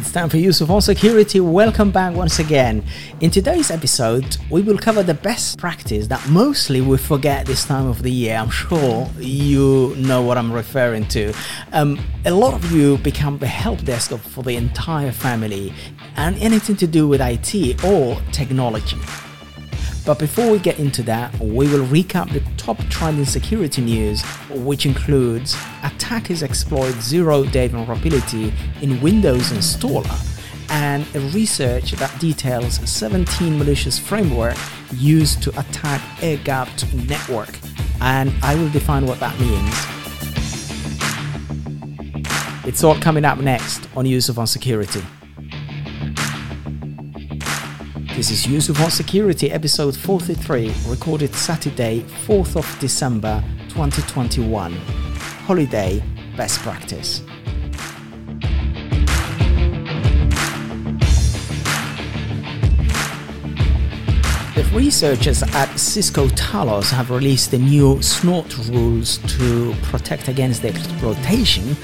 It's time for Yusuf on Security. Welcome back once again. In today's episode, we will cover the best practice that mostly we forget this time of the year. I'm sure you know what I'm referring to. Um, a lot of you become the help desk for the entire family and anything to do with IT or technology. But before we get into that, we will recap the top trending security news, which includes attackers exploit zero day vulnerability in Windows installer and a research that details 17 malicious framework used to attack air-gapped network. And I will define what that means. It's all coming up next on Yusuf on Security. This is Yusuf Security, episode 43, recorded Saturday, 4th of December 2021. Holiday Best Practice. The researchers at Cisco Talos have released the new SNORT rules to protect against the exploitation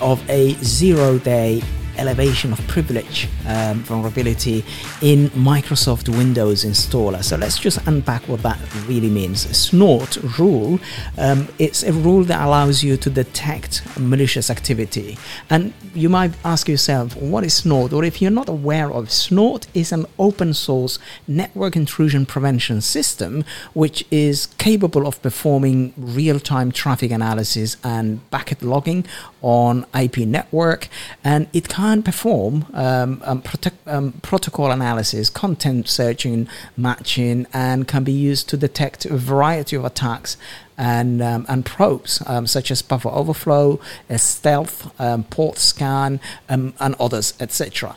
of a zero day elevation of privilege um, vulnerability in Microsoft Windows installer. So let's just unpack what that really means. Snort rule, um, it's a rule that allows you to detect malicious activity. And you might ask yourself, what is Snort? Or if you're not aware of Snort is an open source network intrusion prevention system which is capable of performing real-time traffic analysis and packet logging on IP network and it can can perform um, um, um, protocol analysis, content searching, matching, and can be used to detect a variety of attacks and um, and probes um, such as buffer overflow, stealth, um, port scan, um, and others, etc.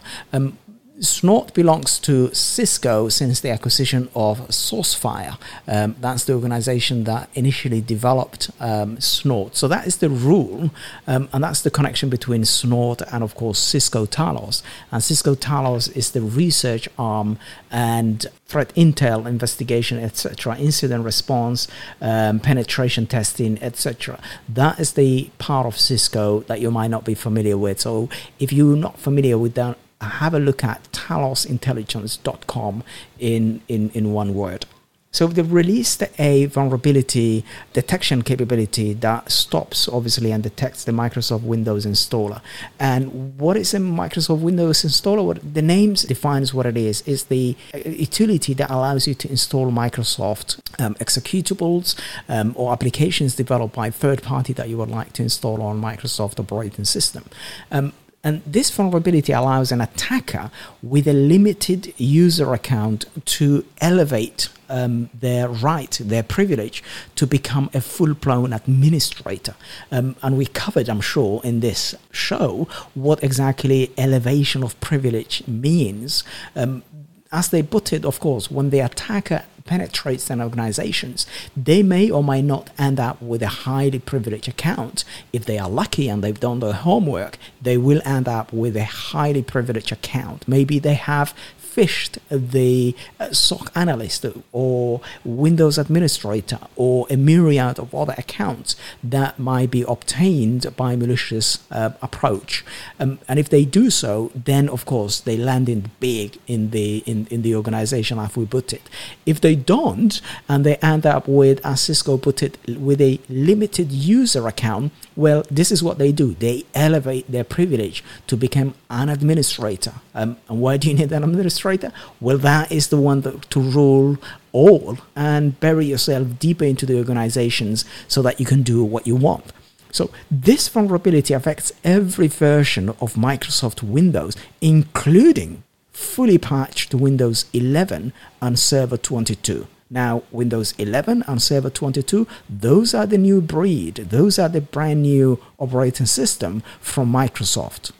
Snort belongs to Cisco since the acquisition of Sourcefire. Um, that's the organization that initially developed um, Snort. So that is the rule, um, and that's the connection between Snort and, of course, Cisco Talos. And Cisco Talos is the research arm and threat intel investigation, etc., incident response, um, penetration testing, etc. That is the part of Cisco that you might not be familiar with. So if you're not familiar with that, have a look at talosintelligence.com in, in, in one word. So they've released a vulnerability detection capability that stops obviously and detects the Microsoft Windows installer. And what is a Microsoft Windows installer? What the name defines what it is. Is the utility that allows you to install Microsoft um, executables um, or applications developed by third party that you would like to install on Microsoft operating system. Um, and this vulnerability allows an attacker with a limited user account to elevate um, their right, their privilege to become a full blown administrator. Um, and we covered, I'm sure, in this show what exactly elevation of privilege means. Um, as they put it, of course, when the attacker penetrates an organizations, they may or may not end up with a highly privileged account. If they are lucky and they've done their homework, they will end up with a highly privileged account. Maybe they have phished the uh, SOC analyst or Windows administrator or a myriad of other accounts that might be obtained by malicious uh, approach. Um, and if they do so, then of course they land in big in the in, in the organization as we put it. If they don't and they end up with, as Cisco put it, with a limited user account, well, this is what they do. They elevate their privilege to become an administrator. Um, and why do you need an administrator? Well, that is the one that, to rule all and bury yourself deeper into the organizations so that you can do what you want. So, this vulnerability affects every version of Microsoft Windows, including fully patched Windows 11 and Server 22. Now, Windows 11 and Server 22, those are the new breed. Those are the brand new operating system from Microsoft.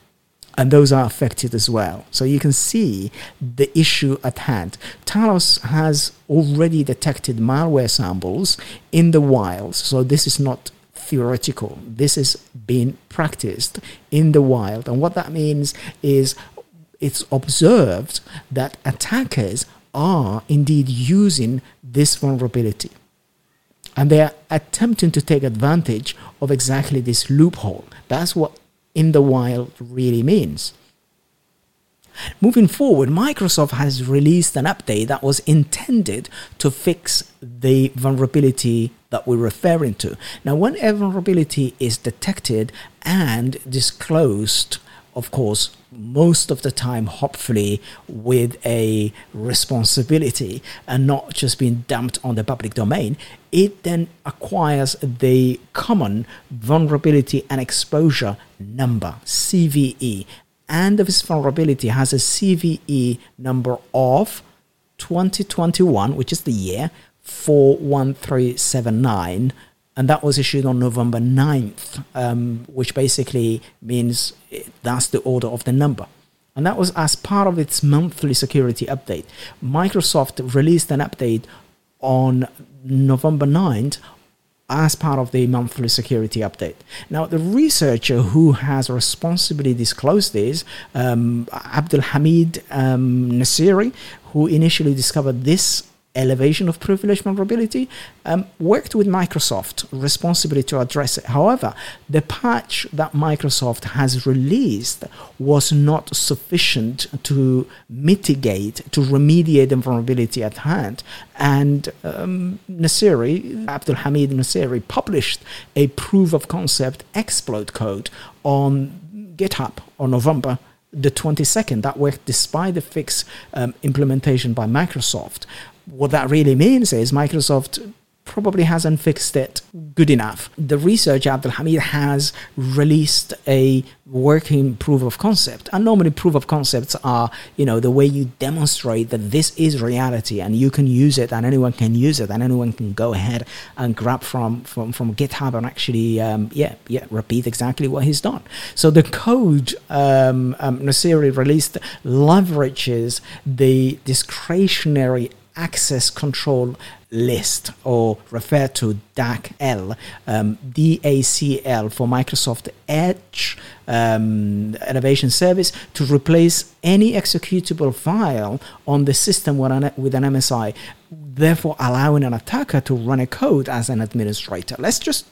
And those are affected as well. So you can see the issue at hand. Talos has already detected malware samples in the wild. So this is not theoretical. This is being practiced in the wild. And what that means is it's observed that attackers are indeed using this vulnerability. And they are attempting to take advantage of exactly this loophole. That's what in the wild really means. Moving forward, Microsoft has released an update that was intended to fix the vulnerability that we're referring to. Now, when a vulnerability is detected and disclosed, of course, most of the time, hopefully, with a responsibility and not just being dumped on the public domain, it then acquires the common vulnerability and exposure number, CVE and this vulnerability has a CVE number of 2021, which is the year 41379, and that was issued on November 9th, um, which basically means that's the order of the number. And that was as part of its monthly security update. Microsoft released an update on November 9th as part of the monthly security update. Now, the researcher who has responsibly disclosed this, um, Abdul Hamid um, Naceri, who initially discovered this elevation of privilege vulnerability, um, worked with Microsoft responsibly to address it. However, the patch that Microsoft has released was not sufficient to mitigate, to remediate the vulnerability at hand. And um, Naceri, Abdul Hamid Naceri, published a proof of concept exploit code on GitHub on November the 22nd that worked despite the fix um, implementation by Microsoft what that really means is Microsoft probably hasn't fixed it good enough. The researcher Abdul Hamid has released a working proof of concept. And normally proof of concepts are, you know, the way you demonstrate that this is reality and you can use it and anyone can use it and anyone can go ahead and grab from from, from GitHub and actually um, yeah, yeah, repeat exactly what he's done. So the code um, um, Naceri released leverages the discretionary access control list or refer to DACL, um, DACL for Microsoft Edge um, Service to replace any executable file on the system with an, with an MSI, therefore allowing an attacker to run a code as an administrator. Let's just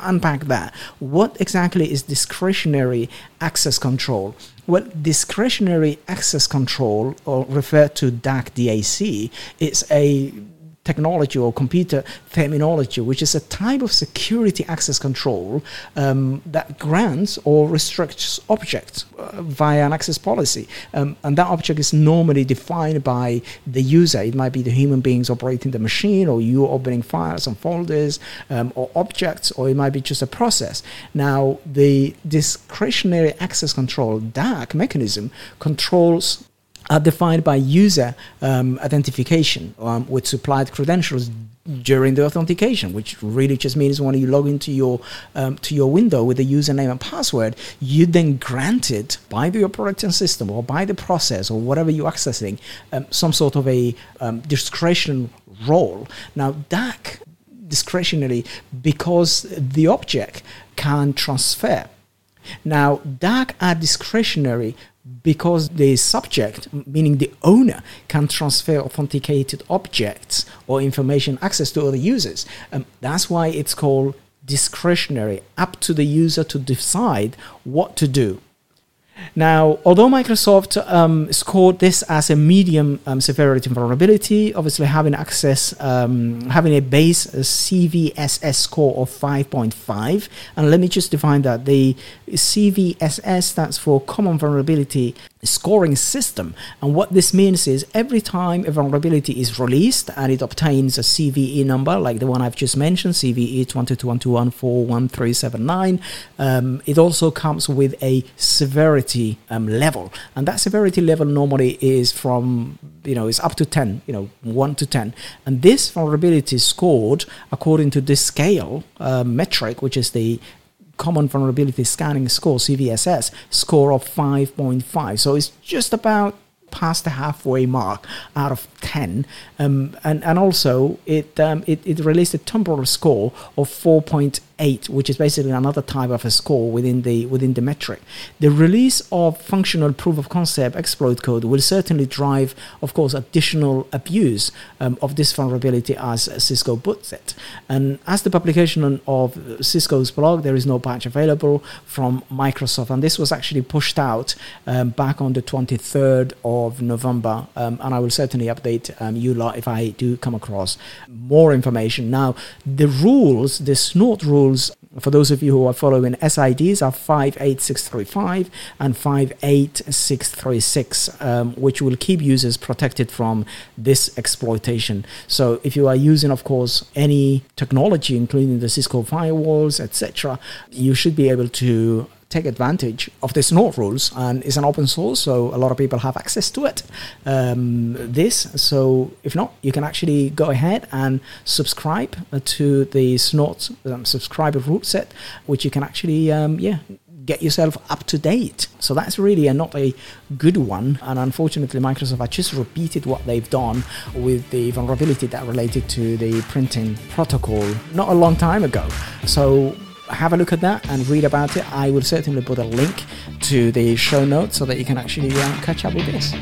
unpack that. What exactly is discretionary access control? Well, discretionary access control, or referred to DAC DAC, is a technology or computer terminology, which is a type of security access control um, that grants or restricts objects uh, via an access policy. Um, and that object is normally defined by the user. It might be the human beings operating the machine, or you opening files and folders, um, or objects, or it might be just a process. Now, the discretionary access control DAC mechanism controls are defined by user um, identification um, with supplied credentials during the authentication, which really just means when you log into your um, to your window with a username and password, you then granted by the operating system or by the process or whatever you're accessing um, some sort of a um, discretion role. Now DAC discretionary because the object can transfer. Now DAC are discretionary because the subject, meaning the owner, can transfer authenticated objects or information access to other users. Um, that's why it's called discretionary, up to the user to decide what to do. Now, although Microsoft um, scored this as a medium um, severity vulnerability, obviously having access, um, having a base CVSS score of 5.5, and let me just define that. The CVSS stands for Common Vulnerability scoring system. And what this means is every time a vulnerability is released and it obtains a CVE number, like the one I've just mentioned, CVE 2021411379, um, it also comes with a severity um, level. And that severity level normally is from, you know, is up to 10, you know, 1 to 10. And this vulnerability is scored according to this scale uh, metric, which is the Common Vulnerability Scanning Score, CVSS, score of 5.5. So it's just about past the halfway mark out of 10 um, and, and also it, um, it, it released a temporal score of 4.8 8, which is basically another type of a score within the within the metric. The release of functional proof of concept exploit code will certainly drive, of course, additional abuse um, of this vulnerability as Cisco puts it. And as the publication of Cisco's blog, there is no patch available from Microsoft, and this was actually pushed out um, back on the 23rd of November. Um, and I will certainly update um, you lot if I do come across more information. Now, the rules, the snort for those of you who are following SIDs are 58635 and 58636, um, which will keep users protected from this exploitation. So if you are using, of course, any technology, including the Cisco firewalls, etc., you should be able to take advantage of the snort rules and it's an open source so a lot of people have access to it um, this. So if not you can actually go ahead and subscribe to the snort um, subscriber rule set which you can actually um, yeah get yourself up to date. So that's really a, not a good one. And unfortunately microsoft has just repeated what they've done with the vulnerability that related to the printing protocol not a long time ago. So have a look at that and read about it. I will certainly put a link to the show notes so that you can actually uh, catch up with this.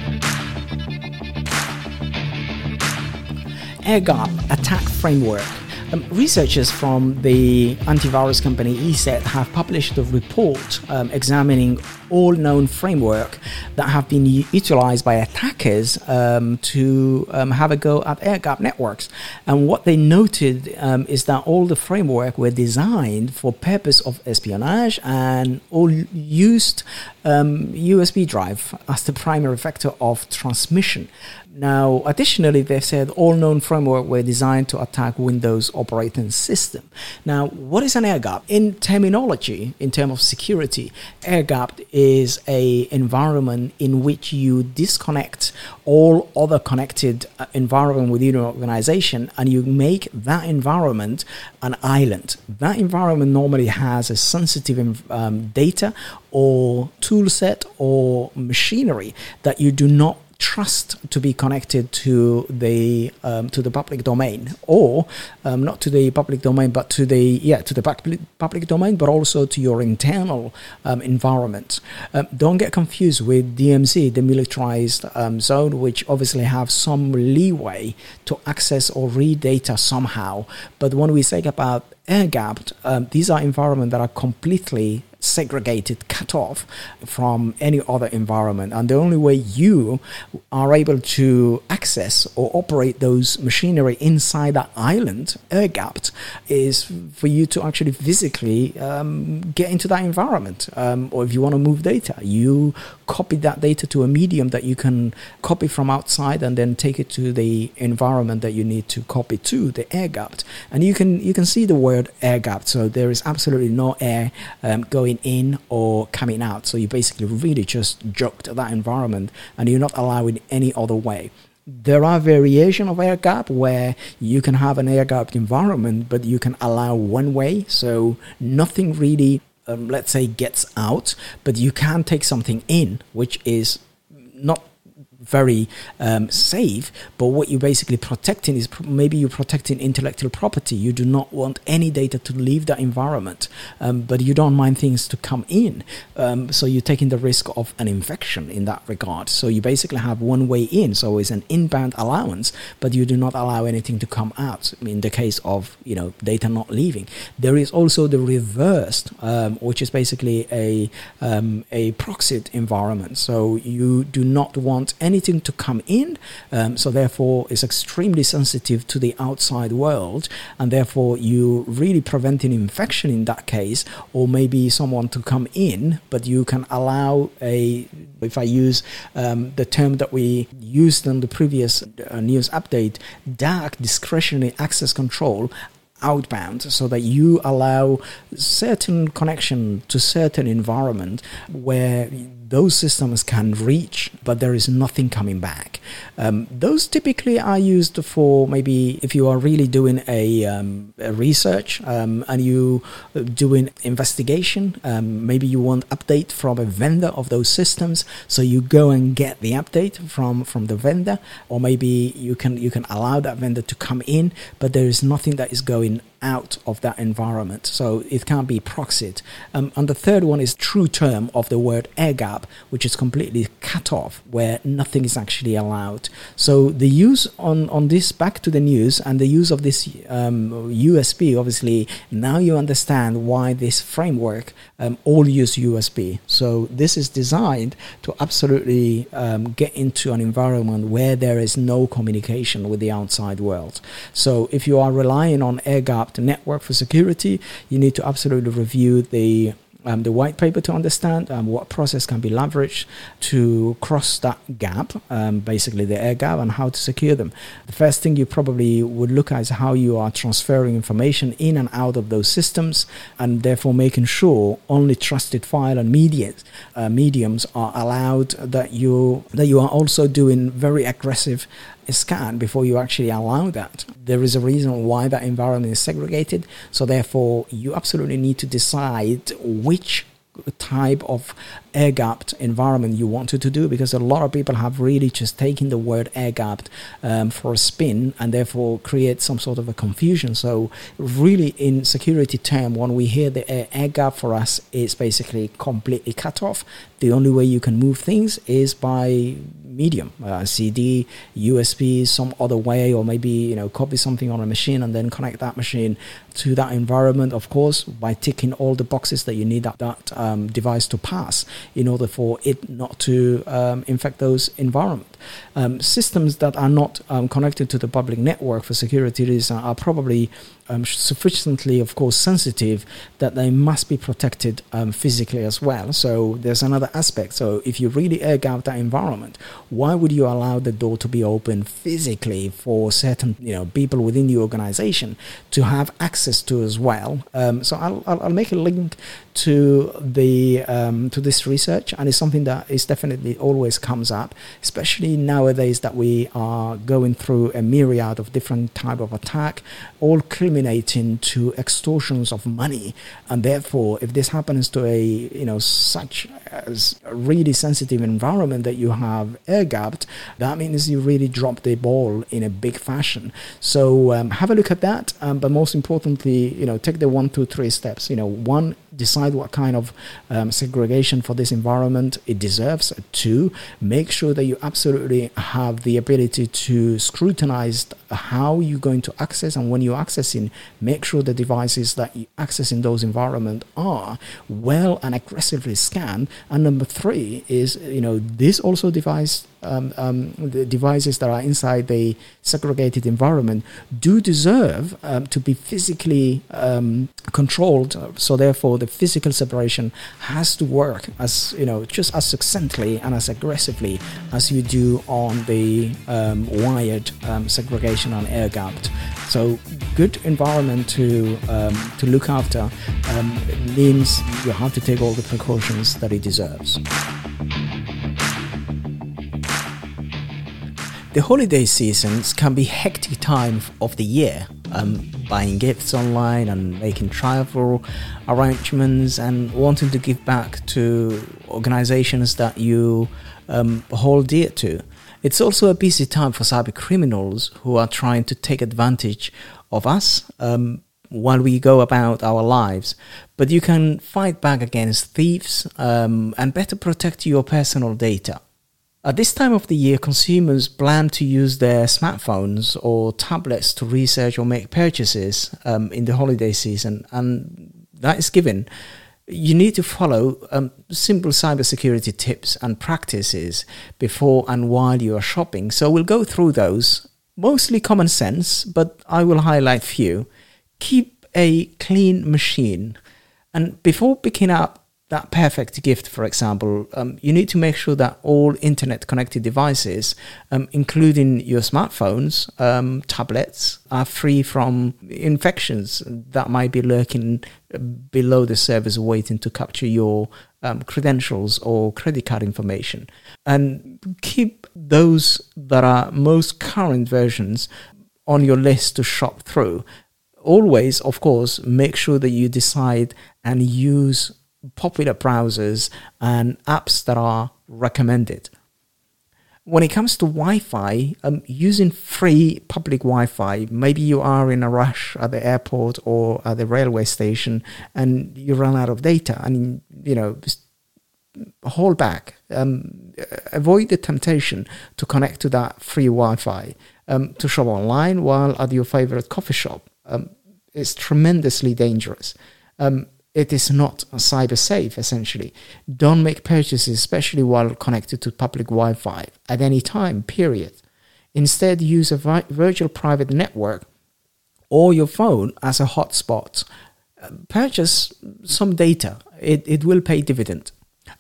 AirGap Attack Framework um, researchers from the antivirus company ESET have published a report um, examining all known framework that have been utilized by attackers um, to um, have a go at air gap networks. And what they noted um, is that all the framework were designed for purpose of espionage and all used USB um, drive as the primary vector of transmission. Now, additionally, they said all known framework were designed to attack Windows operating system. Now, what is an air gap? In terminology, in terms of security, air gap is a environment in which you disconnect all other connected uh, environment within your organization and you make that environment an island. That environment normally has a sensitive um, data or tool set or machinery that you do not trust to be connected to the um, to the public domain or um, not to the public domain but to the yeah to the public public domain but also to your internal um, environment. Um, don't get confused with DMZ the militarized um, zone which obviously have some leeway to access or read data somehow. But when we say about air gapped um, these are environments that are completely segregated, cut off from any other environment. And the only way you are able to access or operate those machinery inside that island, air gapped, is for you to actually physically um, get into that environment. Um, or if you want to move data, you copy that data to a medium that you can copy from outside and then take it to the environment that you need to copy to, the air gapped. And you can you can see the word air gapped. So there is absolutely no air um, going in or coming out. So you basically really just joked that environment and you're not allowing any other way. There are variation of air gap where you can have an air gapped environment, but you can allow one way. So nothing really, um, let's say, gets out, but you can take something in, which is not very um, safe. But what you're basically protecting is maybe you're protecting intellectual property. You do not want any data to leave that environment, um, but you don't mind things to come in. Um, so you're taking the risk of an infection in that regard. So you basically have one way in. So it's an inbound allowance, but you do not allow anything to come out. In the case of you know data not leaving, there is also the reversed, um, which is basically a um, a proxied environment. So you do not want any anything to come in. Um, so therefore, it's extremely sensitive to the outside world, and therefore you really prevent an infection in that case, or maybe someone to come in, but you can allow a. If I use um, the term that we used in the previous uh, news update, DAC discretionary access control outbound so that you allow certain connection to certain environment where those systems can reach, but there is nothing coming back. Um, those typically are used for maybe if you are really doing a, um, a research um, and you uh, doing investigation. Um, maybe you want update from a vendor of those systems, so you go and get the update from from the vendor, or maybe you can you can allow that vendor to come in, but there is nothing that is going in out of that environment. So it can't be proxied. Um, and the third one is true term of the word air gap, which is completely cut off, where nothing is actually allowed. So the use on, on this, back to the news, and the use of this um, USB, obviously, now you understand why this framework um, all use USB. So this is designed to absolutely um, get into an environment where there is no communication with the outside world. So if you are relying on air gapped network for security, you need to absolutely review the um, the white paper to understand um, what process can be leveraged to cross that gap, um, basically the air gap, and how to secure them. The first thing you probably would look at is how you are transferring information in and out of those systems, and therefore making sure only trusted file and media, uh, mediums are allowed. That you that you are also doing very aggressive scan before you actually allow that. There is a reason why that environment is segregated. So therefore, you absolutely need to decide which type of air gapped environment you wanted to do because a lot of people have really just taken the word air gapped um, for a spin and therefore create some sort of a confusion. So, really, in security term, when we hear the air gap for us, it's basically completely cut off. The only way you can move things is by medium, uh, CD, USB, some other way, or maybe you know copy something on a machine and then connect that machine to that environment. Of course, by ticking all the boxes that you need that that um, device to pass in order for it not to um, infect those environment. Um, systems that are not um, connected to the public network for security reasons are probably um, sufficiently, of course, sensitive that they must be protected um, physically as well. So there's another aspect. So if you really air gap that environment, why would you allow the door to be open physically for certain you know people within the organization to have access to as well? Um, so I'll, I'll, I'll, make a link to the um, to this research, and it's something that is definitely always comes up, especially nowadays that we are going through a myriad of different type of attack, all to extortions of money, and therefore, if this happens to a you know such as really sensitive environment that you have air gapped, that means you really drop the ball in a big fashion. So um, have a look at that, um, but most importantly, you know, take the one, two, three steps. You know, one decide what kind of um, segregation for this environment it deserves. Two, make sure that you absolutely have the ability to scrutinize how you're going to access and when you're accessing, make sure the devices that you access in those environments are well and aggressively scanned. And number three is, you know, this also device um, um, the devices that are inside the segregated environment do deserve um, to be physically um, controlled. So therefore, the physical separation has to work as you know just as succinctly and as aggressively as you do on the um, wired um, segregation on air gapped. So good environment to to look after means you have to take all the precautions that it deserves. The holiday seasons can be hectic time of the year. Um, buying gifts online and making travel arrangements and wanting to give back to organizations that you um, hold dear to. It's also a busy time for cyber criminals who are trying to take advantage of us um, while we go about our lives. But you can fight back against thieves um, and better protect your personal data. At this time of the year, consumers plan to use their smartphones or tablets to research or make purchases um, in the holiday season, and that is given. You need to follow um, simple cybersecurity tips and practices before and while you are shopping. So we'll go through those. Mostly common sense, but I will highlight few. Keep a clean machine. And before picking up that perfect gift, for example, um, you need to make sure that all internet connected devices, um, including your smartphones, um, tablets, are free from infections that might be lurking below the servers waiting to capture your um, credentials or credit card information. And keep those that are most current versions on your list to shop through. Always, of course, make sure that you decide and use popular browsers and apps that are recommended. when it comes to Wi-Fi, um, using free public Wi-Fi, maybe you are in a rush at the airport or at the railway station, and you run out of data, and you know, hold back. Um, avoid the temptation to connect to that free Wi-Fi um, to shop online while at your favorite coffee shop. Um, it's tremendously dangerous. Um, it is not cyber safe essentially. Don't make purchases especially while connected to public wi-fi at any time period. Instead use a vi- virtual private network or your phone as a hotspot. Purchase some data. It, it will pay dividend.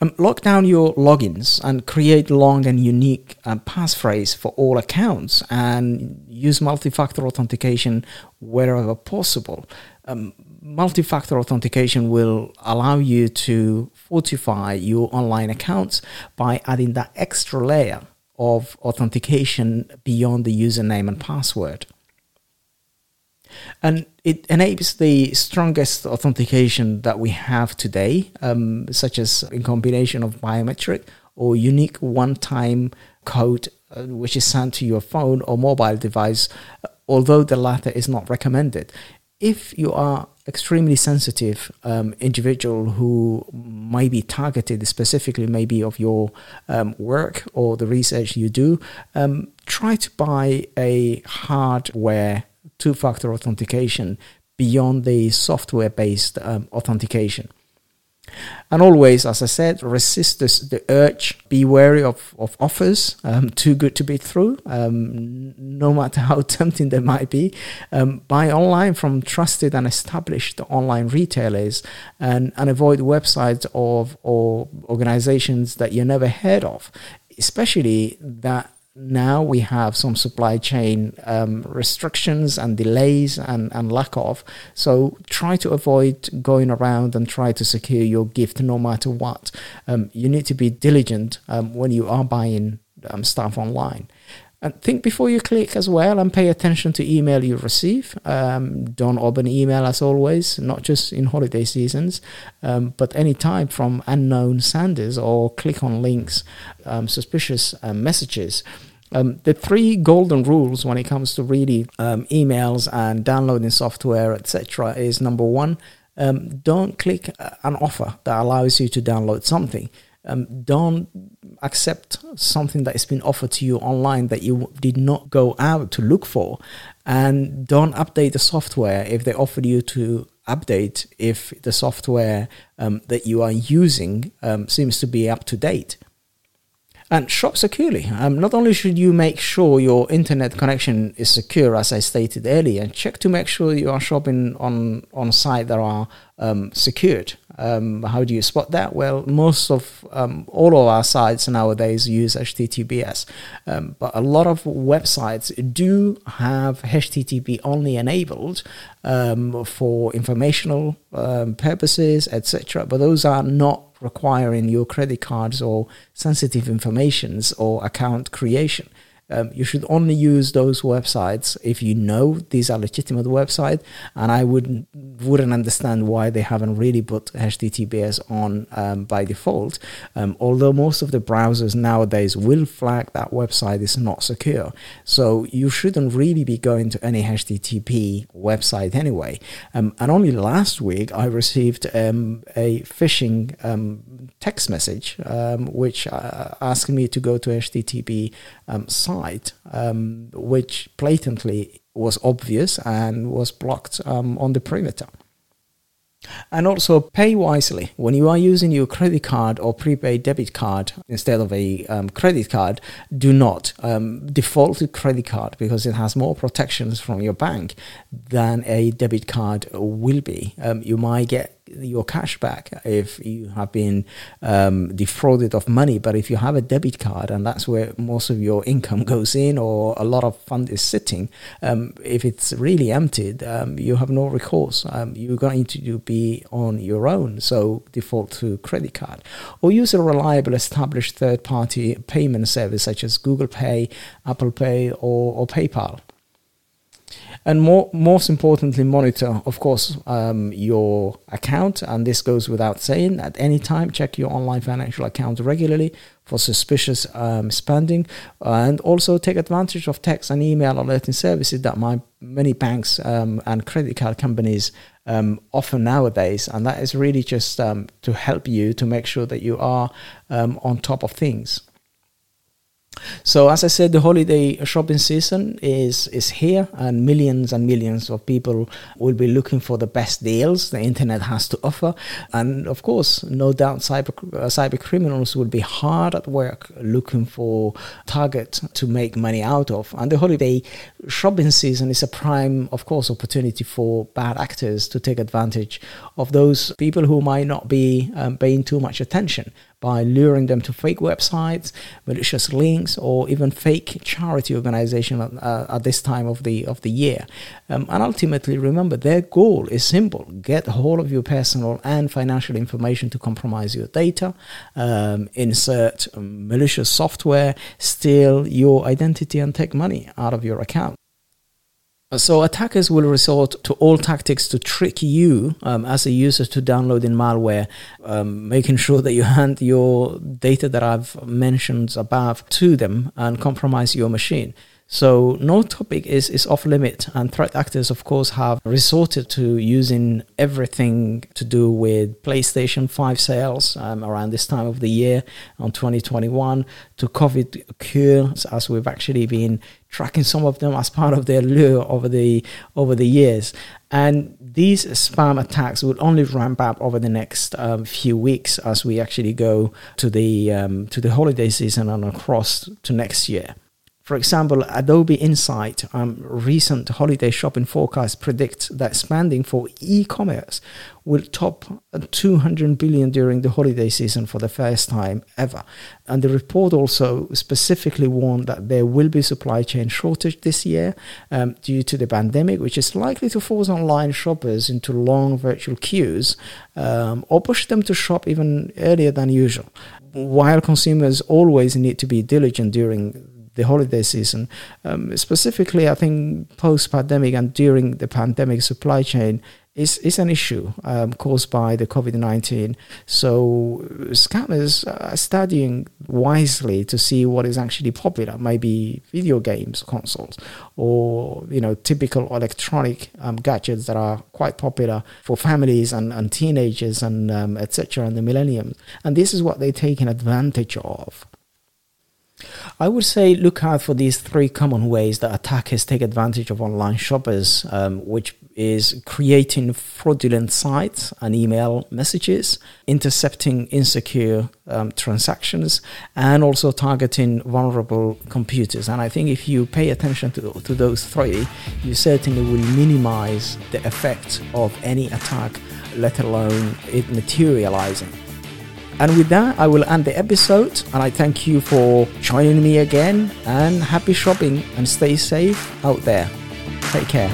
Um, lock down your logins and create long and unique uh, passphrase for all accounts and use multi-factor authentication wherever possible. Um, multi-factor authentication will allow you to fortify your online accounts by adding that extra layer of authentication beyond the username and password. And it enables the strongest authentication that we have today, um, such as in combination of biometric or unique one-time code, uh, which is sent to your phone or mobile device, although the latter is not recommended. If you are extremely sensitive um, individual who might be targeted specifically maybe of your um, work or the research you do um, try to buy a hardware two-factor authentication beyond the software-based um, authentication and always, as I said, resist this, the urge. Be wary of, of offers um, too good to be true, um, no matter how tempting they might be. Um, buy online from trusted and established online retailers and, and avoid websites of or organizations that you never heard of, especially that now we have some supply chain um, restrictions and delays and, and lack of. So try to avoid going around and try to secure your gift no matter what. Um, you need to be diligent um, when you are buying um, stuff online. And think before you click as well and pay attention to email you receive. Um, don't open email as always, not just in holiday seasons, um, but anytime from unknown senders or click on links, um, suspicious uh, messages. Um, the three golden rules when it comes to really um, emails and downloading software, etc., is number one, um, don't click uh, an offer that allows you to download something. Um, don't accept something that has been offered to you online that you did not go out to look for and don't update the software if they offered you to update if the software um, that you are using um, seems to be up to date and shop securely. Um, not only should you make sure your internet connection is secure, as I stated earlier, check to make sure you are shopping on on a site that are um, secured. Um, how do you spot that? Well, most of um, all of our sites nowadays use HTTPS, um, but a lot of websites do have HTTP only enabled um, for informational um, purposes, etc. But those are not requiring your credit cards or sensitive informations or account creation. Um, you should only use those websites if you know these are legitimate websites, and I wouldn't wouldn't understand why they haven't really put HTTPS on um, by default. Um, although most of the browsers nowadays will flag that website is not secure, so you shouldn't really be going to any HTTP website anyway. Um, and only last week I received um, a phishing um, text message which uh, asked me to go to HTTP site um, which blatantly was obvious and was blocked um, on the perimeter. And also pay wisely. When you are using your credit card or prepaid debit card instead of a um, credit card, do not um, default to credit card because it has more protections from your bank than a debit card will be. Um, you might get your cash back if you have been um, defrauded of money. But if you have a debit card and that's where most of your income goes in, or a lot of fund is sitting, um, if it's really emptied, um, you have no recourse. Um, you're going to be on your own. So default to credit card, or use a reliable, established third-party payment service such as Google Pay, Apple Pay, or, or PayPal. And more most importantly monitor of course um, your account. And this goes without saying at any time check your online financial account regularly for suspicious um, spending. And also take advantage of text and email alerting services that my many banks um, and credit card companies um, offer nowadays. And that is really just um, to help you to make sure that you are um, on top of things so as I said, the holiday shopping season is is here, and millions and millions of people will be looking for the best deals the internet has to offer. And of course, no doubt, cyber uh, cyber criminals will be hard at work looking for target to make money out of. And the holiday shopping season is a prime, of course, opportunity for bad actors to take advantage of those people who might not be um, paying too much attention by luring them to fake websites, malicious links, or even fake charity organization at, uh, at this time of the of the year. Um, and ultimately, remember their goal is simple: get hold of your personal and financial information to compromise your data, um, insert malicious software, steal your identity, and take money out of your account. So attackers will resort to all tactics to trick you um, as a user to downloading malware, um, making sure that you hand your data that I've mentioned above to them and compromise your machine. So no topic is, is off limit, and threat actors, of course, have resorted to using everything to do with PlayStation 5 sales um, around this time of the year on 2021 to COVID cures, as we've actually been tracking some of them as part of their lure over the over the years. And these spam attacks will only ramp up over the next um, few weeks as we actually go to the um, to the holiday season and across to next year. For example, Adobe Insight um, recent holiday shopping forecast predicts that spending for e-commerce will top 200 billion during the holiday season for the first time ever. And the report also specifically warned that there will be supply chain shortage this year um, due to the pandemic, which is likely to force online shoppers into long virtual queues um, or push them to shop even earlier than usual. While consumers always need to be diligent during the holiday season. Um, specifically, I think post pandemic and during the pandemic, supply chain is, is an issue um, caused by the COVID 19. So, scammers are studying wisely to see what is actually popular, maybe video games, consoles, or you know, typical electronic um, gadgets that are quite popular for families and, and teenagers and um, etc. and the millennium. And this is what they're taking advantage of. I would say look out for these three common ways that attackers take advantage of online shoppers, um, which is creating fraudulent sites and email messages, intercepting insecure um, transactions, and also targeting vulnerable computers. And I think if you pay attention to, to those three, you certainly will minimize the effect of any attack, let alone it materializing. And with that, I will end the episode. And I thank you for joining me again. And happy shopping and stay safe out there. Take care.